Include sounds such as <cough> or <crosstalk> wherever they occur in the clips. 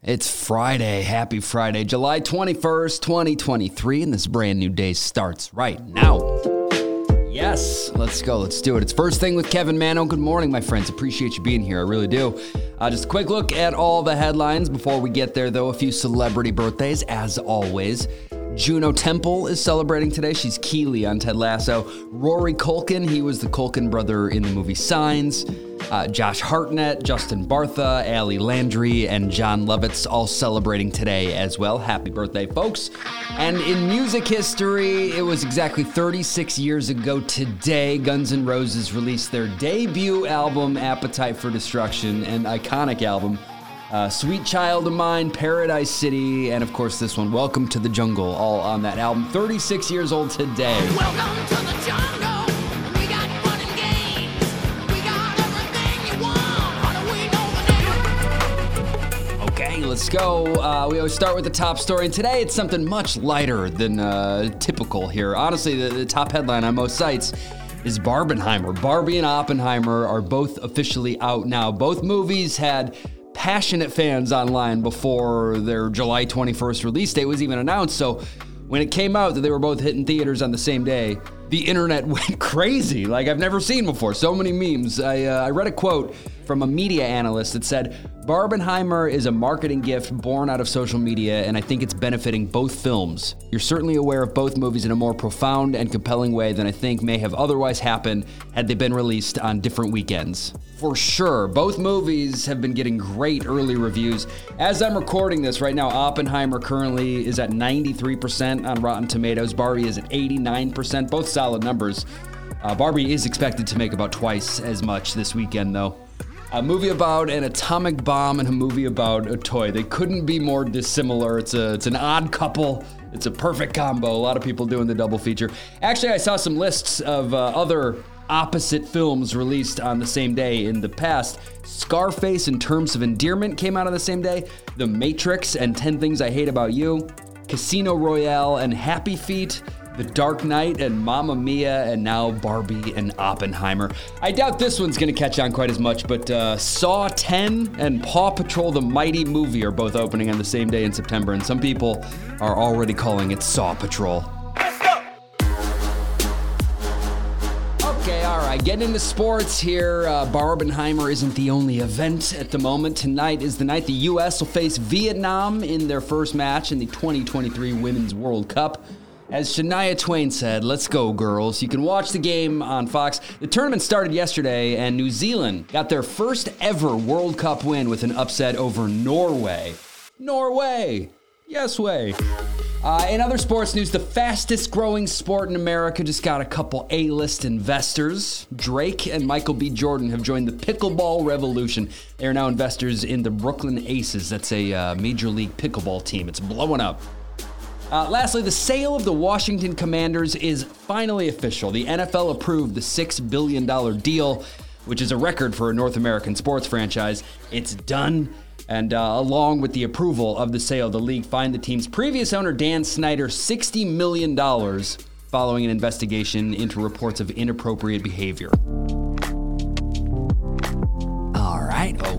It's Friday. Happy Friday, July 21st, 2023, and this brand new day starts right now. Yes, let's go. Let's do it. It's first thing with Kevin Manno. Good morning, my friends. Appreciate you being here. I really do. Uh, just a quick look at all the headlines before we get there, though. A few celebrity birthdays, as always. Juno Temple is celebrating today. She's Keeley on Ted Lasso. Rory Culkin, he was the Culkin brother in the movie Signs. Uh, Josh Hartnett, Justin Bartha, Ali Landry, and Jon Lovitz all celebrating today as well. Happy birthday, folks. And in music history, it was exactly 36 years ago today, Guns N' Roses released their debut album, Appetite for Destruction, an iconic album. Uh, Sweet Child of Mine, Paradise City, and of course this one, Welcome to the Jungle, all on that album. 36 years old today. Welcome to the jungle. We got fun and games. We got everything you want. How do we know the name? Okay, let's go. Uh, we always start with the top story, and today it's something much lighter than uh, typical here. Honestly, the, the top headline on most sites is Barbenheimer. Barbie and Oppenheimer are both officially out now. Both movies had passionate fans online before their July 21st release date was even announced. So when it came out that they were both hitting theaters on the same day, the internet <laughs> went crazy like I've never seen before. So many memes. I, uh, I read a quote from a media analyst that said, Barbenheimer is a marketing gift born out of social media, and I think it's benefiting both films. You're certainly aware of both movies in a more profound and compelling way than I think may have otherwise happened had they been released on different weekends. For sure, both movies have been getting great early reviews. As I'm recording this right now, Oppenheimer currently is at 93% on Rotten Tomatoes, Barbie is at 89%, both solid numbers. Uh, Barbie is expected to make about twice as much this weekend, though. A movie about an atomic bomb and a movie about a toy. They couldn't be more dissimilar. It's a it's an odd couple. It's a perfect combo. A lot of people doing the double feature. Actually, I saw some lists of uh, other opposite films released on the same day in the past. Scarface in Terms of Endearment came out on the same day. The Matrix and 10 Things I Hate About You. Casino Royale and Happy Feet. The Dark Knight and Mamma Mia, and now Barbie and Oppenheimer. I doubt this one's gonna catch on quite as much, but uh, Saw 10 and Paw Patrol the Mighty Movie are both opening on the same day in September, and some people are already calling it Saw Patrol. Okay, all right, getting into sports here. Uh, Barbenheimer isn't the only event at the moment. Tonight is the night the U.S. will face Vietnam in their first match in the 2023 Women's World Cup. As Shania Twain said, let's go, girls. You can watch the game on Fox. The tournament started yesterday, and New Zealand got their first ever World Cup win with an upset over Norway. Norway! Yes, way. Uh, in other sports news, the fastest growing sport in America just got a couple A list investors. Drake and Michael B. Jordan have joined the pickleball revolution. They are now investors in the Brooklyn Aces. That's a uh, major league pickleball team. It's blowing up. Uh, lastly, the sale of the Washington Commanders is finally official. The NFL approved the $6 billion deal, which is a record for a North American sports franchise. It's done. And uh, along with the approval of the sale, the league fined the team's previous owner, Dan Snyder, $60 million following an investigation into reports of inappropriate behavior.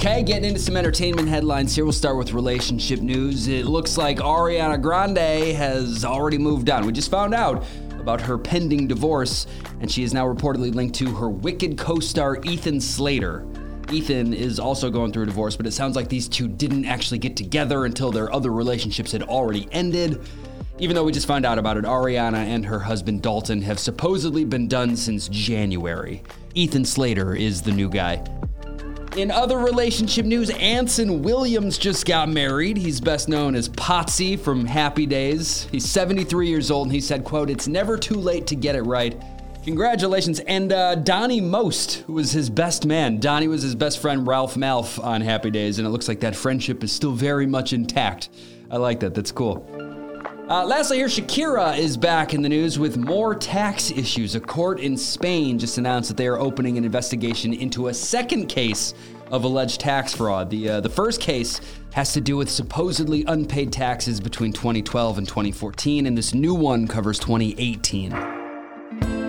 Okay, getting into some entertainment headlines here. We'll start with relationship news. It looks like Ariana Grande has already moved on. We just found out about her pending divorce, and she is now reportedly linked to her Wicked co star Ethan Slater. Ethan is also going through a divorce, but it sounds like these two didn't actually get together until their other relationships had already ended. Even though we just found out about it, Ariana and her husband Dalton have supposedly been done since January. Ethan Slater is the new guy. In other relationship news, Anson Williams just got married. He's best known as Potsy from Happy Days. He's 73 years old and he said, quote, it's never too late to get it right. Congratulations. And uh, Donny Most, who was his best man. Donny was his best friend, Ralph Malph, on Happy Days, and it looks like that friendship is still very much intact. I like that. That's cool. Uh, lastly, here, Shakira is back in the news with more tax issues. A court in Spain just announced that they are opening an investigation into a second case of alleged tax fraud. The, uh, the first case has to do with supposedly unpaid taxes between 2012 and 2014, and this new one covers 2018.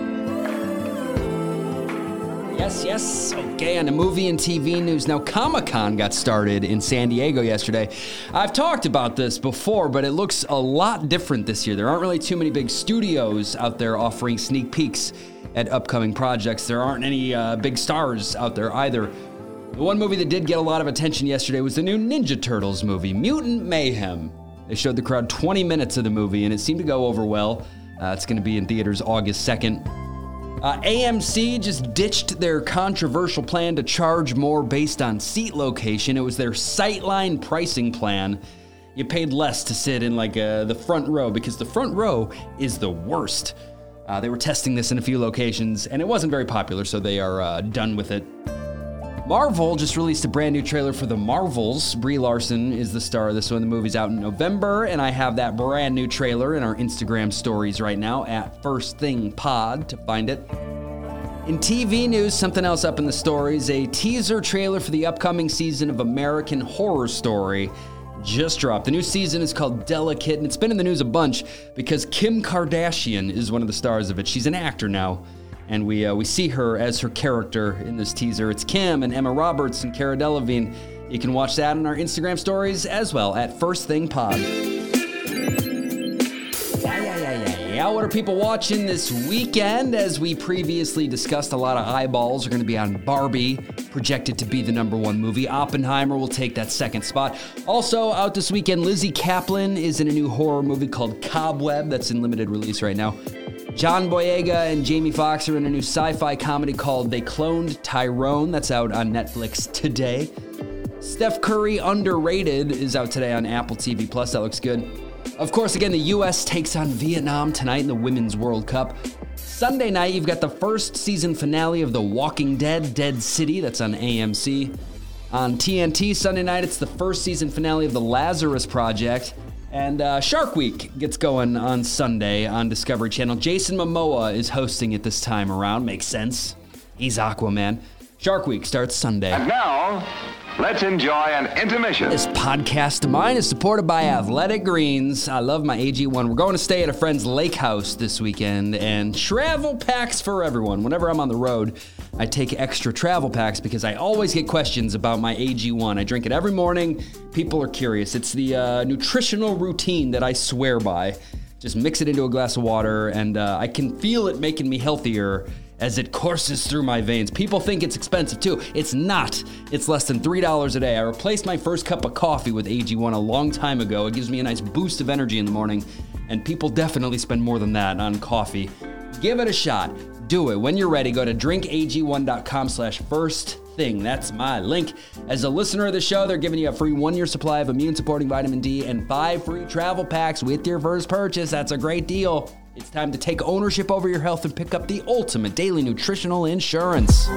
Yes, yes. Okay, on the movie and TV news. Now, Comic Con got started in San Diego yesterday. I've talked about this before, but it looks a lot different this year. There aren't really too many big studios out there offering sneak peeks at upcoming projects. There aren't any uh, big stars out there either. The one movie that did get a lot of attention yesterday was the new Ninja Turtles movie, Mutant Mayhem. They showed the crowd 20 minutes of the movie, and it seemed to go over well. Uh, it's going to be in theaters August 2nd. Uh, AMC just ditched their controversial plan to charge more based on seat location. It was their sightline pricing plan. You paid less to sit in like uh, the front row because the front row is the worst. Uh, they were testing this in a few locations and it wasn't very popular, so they are uh, done with it. Marvel just released a brand new trailer for The Marvels. Brie Larson is the star of this one. The movie's out in November, and I have that brand new trailer in our Instagram stories right now at First Thing Pod to find it. In TV news, something else up in the stories a teaser trailer for the upcoming season of American Horror Story just dropped. The new season is called Delicate, and it's been in the news a bunch because Kim Kardashian is one of the stars of it. She's an actor now and we uh, we see her as her character in this teaser. It's Kim and Emma Roberts and Cara Delevingne. You can watch that on our Instagram stories as well at First Thing Pod. Yeah. What are people watching this weekend? As we previously discussed, a lot of eyeballs are going to be on Barbie, projected to be the number one movie. Oppenheimer will take that second spot. Also, out this weekend, Lizzy Caplan is in a new horror movie called Cobweb that's in limited release right now. John Boyega and Jamie Foxx are in a new sci fi comedy called They Cloned Tyrone. That's out on Netflix today. Steph Curry Underrated is out today on Apple TV Plus. That looks good. Of course, again, the U.S. takes on Vietnam tonight in the Women's World Cup. Sunday night, you've got the first season finale of The Walking Dead, Dead City. That's on AMC. On TNT Sunday night, it's the first season finale of The Lazarus Project. And uh, Shark Week gets going on Sunday on Discovery Channel. Jason Momoa is hosting it this time around. Makes sense. He's Aquaman. Shark Week starts Sunday. And now, let's enjoy an intermission. This podcast of mine is supported by Athletic Greens. I love my AG1. We're going to stay at a friend's lake house this weekend and travel packs for everyone. Whenever I'm on the road, I take extra travel packs because I always get questions about my AG1. I drink it every morning. People are curious. It's the uh, nutritional routine that I swear by. Just mix it into a glass of water, and uh, I can feel it making me healthier as it courses through my veins. People think it's expensive too. It's not. It's less than $3 a day. I replaced my first cup of coffee with AG1 a long time ago. It gives me a nice boost of energy in the morning, and people definitely spend more than that on coffee. Give it a shot. Do it. When you're ready, go to drinkag1.com slash first thing. That's my link. As a listener of the show, they're giving you a free one year supply of immune supporting vitamin D and five free travel packs with your first purchase. That's a great deal. It's time to take ownership over your health and pick up the ultimate daily nutritional insurance. All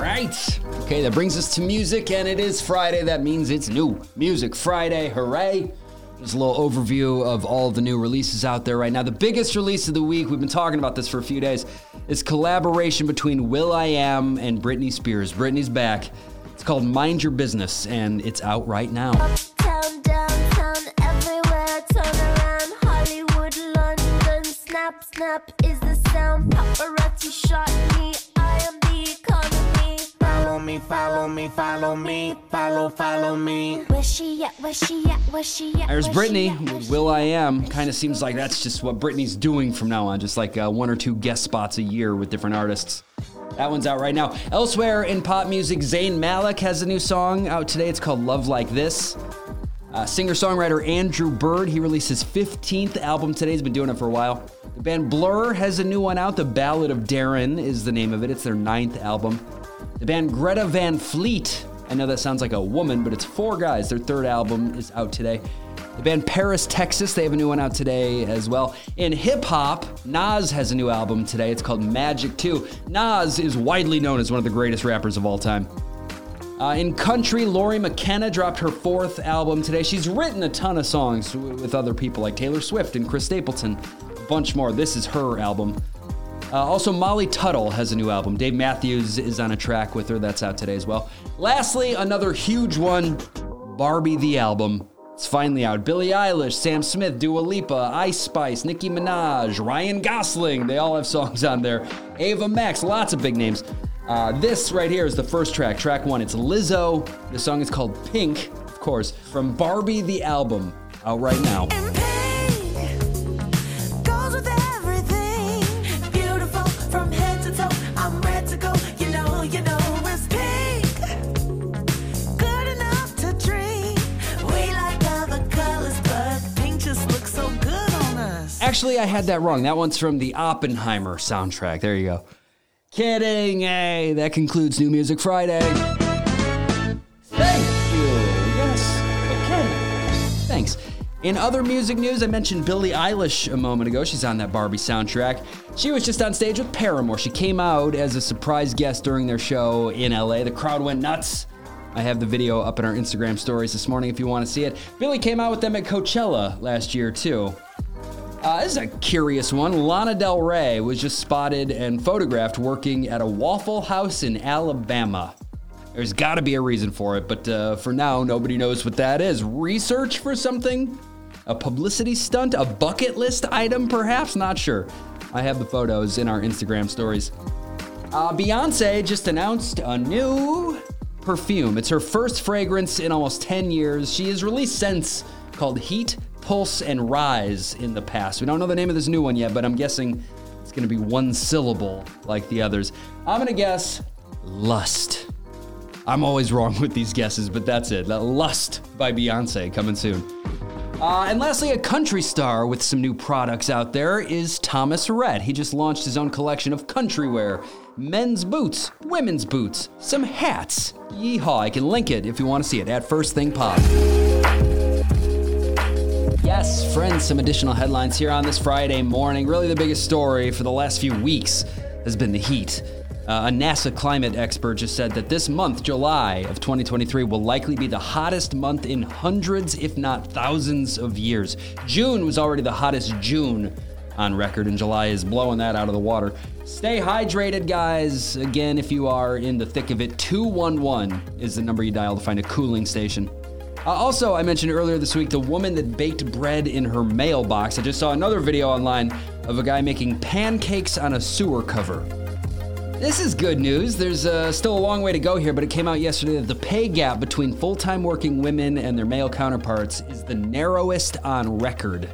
right. Okay, that brings us to music, and it is Friday. That means it's new Music Friday. Hooray! Just a little overview of all the new releases out there right now. The biggest release of the week, we've been talking about this for a few days, is collaboration between will.i.am and Britney Spears. Britney's back. It's called Mind Your Business, and it's out right now. Uptown, downtown, everywhere, turn around. Hollywood, London, snap, snap is the sound. Paparazzi shot me, me, follow me, follow me, follow, follow me. Where she at, where she at, where she at? There's where she Britney with Will? I Am. Kind of seems like that's just what Britney's doing from now on, just like uh, one or two guest spots a year with different artists. That one's out right now. Elsewhere in pop music, Zayn Malik has a new song out today. It's called Love Like This. Uh, Singer songwriter Andrew Bird, he released his 15th album today. He's been doing it for a while. The band Blur has a new one out. The Ballad of Darren is the name of it. It's their ninth album. The band Greta Van Fleet, I know that sounds like a woman, but it's four guys. Their third album is out today. The band Paris, Texas, they have a new one out today as well. In hip hop, Nas has a new album today. It's called Magic 2. Nas is widely known as one of the greatest rappers of all time. Uh, in country, Lori McKenna dropped her fourth album today. She's written a ton of songs w- with other people like Taylor Swift and Chris Stapleton, a bunch more. This is her album. Uh, also, Molly Tuttle has a new album. Dave Matthews is on a track with her. That's out today as well. Lastly, another huge one Barbie the album. It's finally out. Billie Eilish, Sam Smith, Dua Lipa, Ice Spice, Nicki Minaj, Ryan Gosling. They all have songs on there. Ava Max, lots of big names. Uh, this right here is the first track, track one. It's Lizzo. The song is called Pink, of course, from Barbie the album, out right now. Actually, I had that wrong. That one's from the Oppenheimer soundtrack. There you go. Kidding. Hey, that concludes New Music Friday. Thank you. Yes. Okay. Thanks. In other music news, I mentioned Billie Eilish a moment ago. She's on that Barbie soundtrack. She was just on stage with Paramore. She came out as a surprise guest during their show in LA. The crowd went nuts. I have the video up in our Instagram stories this morning if you want to see it. Billie came out with them at Coachella last year, too. Uh, this is a curious one. Lana Del Rey was just spotted and photographed working at a Waffle House in Alabama. There's got to be a reason for it, but uh, for now, nobody knows what that is. Research for something? A publicity stunt? A bucket list item, perhaps? Not sure. I have the photos in our Instagram stories. Uh, Beyonce just announced a new perfume. It's her first fragrance in almost 10 years. She has released scents called Heat, Pulse, and Rise in the past. We don't know the name of this new one yet, but I'm guessing it's going to be one syllable like the others. I'm going to guess Lust. I'm always wrong with these guesses, but that's it. That Lust by Beyonce coming soon. Uh, and lastly, a country star with some new products out there is Thomas Rhett. He just launched his own collection of country wear men's boots, women's boots, some hats. Yeehaw, I can link it if you want to see it at First Thing Pod. Yes, friends, some additional headlines here on this Friday morning. Really, the biggest story for the last few weeks has been the heat. Uh, a NASA climate expert just said that this month, July of 2023, will likely be the hottest month in hundreds, if not thousands, of years. June was already the hottest June on record, and July is blowing that out of the water. Stay hydrated, guys. Again, if you are in the thick of it, 211 is the number you dial to find a cooling station. Uh, also, I mentioned earlier this week the woman that baked bread in her mailbox. I just saw another video online of a guy making pancakes on a sewer cover. This is good news. There's uh, still a long way to go here, but it came out yesterday that the pay gap between full time working women and their male counterparts is the narrowest on record.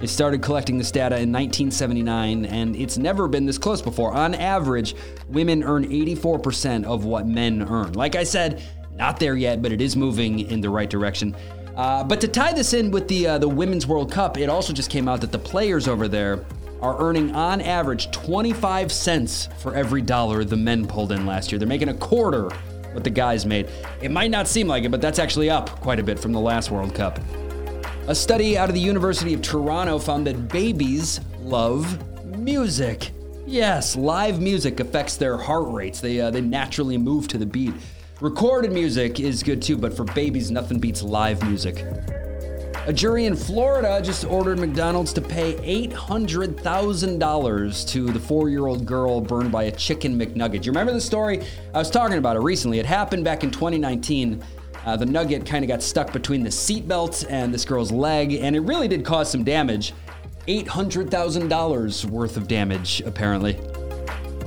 They started collecting this data in 1979, and it's never been this close before. On average, women earn 84% of what men earn. Like I said, not there yet, but it is moving in the right direction. Uh, but to tie this in with the uh, the Women's World Cup, it also just came out that the players over there are earning on average 25 cents for every dollar the men pulled in last year. They're making a quarter what the guys made. It might not seem like it, but that's actually up quite a bit from the last World Cup. A study out of the University of Toronto found that babies love music. Yes, live music affects their heart rates. They, uh, they naturally move to the beat. Recorded music is good too, but for babies, nothing beats live music. A jury in Florida just ordered McDonald's to pay $800,000 to the four year old girl burned by a chicken McNugget. You remember the story? I was talking about it recently. It happened back in 2019. Uh, the nugget kind of got stuck between the seatbelt and this girl's leg, and it really did cause some damage. $800,000 worth of damage, apparently.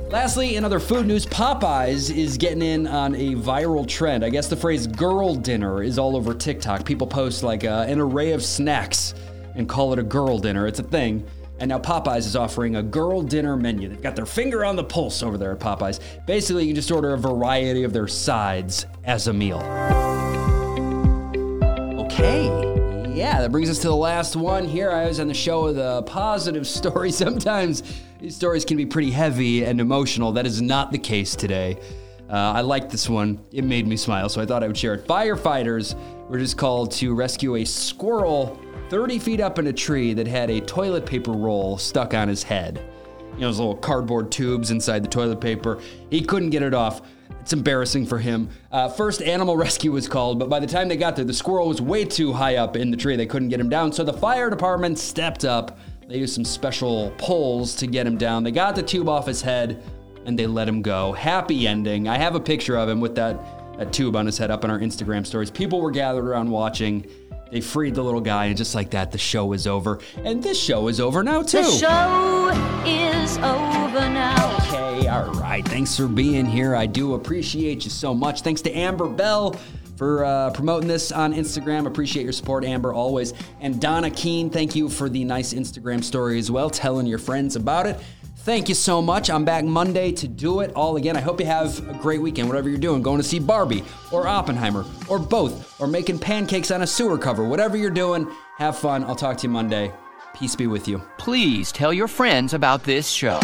Lastly, in other food news, Popeyes is getting in on a viral trend. I guess the phrase girl dinner is all over TikTok. People post like uh, an array of snacks and call it a girl dinner. It's a thing. And now Popeyes is offering a girl dinner menu. They've got their finger on the pulse over there at Popeyes. Basically, you can just order a variety of their sides as a meal. Okay. Yeah, that brings us to the last one here. I was on the show with a positive <laughs> story. Sometimes these stories can be pretty heavy and emotional. That is not the case today. Uh, I liked this one. It made me smile, so I thought I would share it. Firefighters were just called to rescue a squirrel 30 feet up in a tree that had a toilet paper roll stuck on his head. You know, those little cardboard tubes inside the toilet paper. He couldn't get it off. It's embarrassing for him. Uh, first, animal rescue was called, but by the time they got there, the squirrel was way too high up in the tree. They couldn't get him down, so the fire department stepped up. They used some special poles to get him down. They got the tube off his head and they let him go. Happy ending. I have a picture of him with that, that tube on his head up on our Instagram stories. People were gathered around watching, They freed the little guy, and just like that, the show is over. And this show is over now, too. The show is over now. Okay, all right. Thanks for being here. I do appreciate you so much. Thanks to Amber Bell for uh, promoting this on Instagram. Appreciate your support, Amber, always. And Donna Keene, thank you for the nice Instagram story as well, telling your friends about it. Thank you so much. I'm back Monday to do it all again. I hope you have a great weekend, whatever you're doing. Going to see Barbie or Oppenheimer or both, or making pancakes on a sewer cover. Whatever you're doing, have fun. I'll talk to you Monday. Peace be with you. Please tell your friends about this show.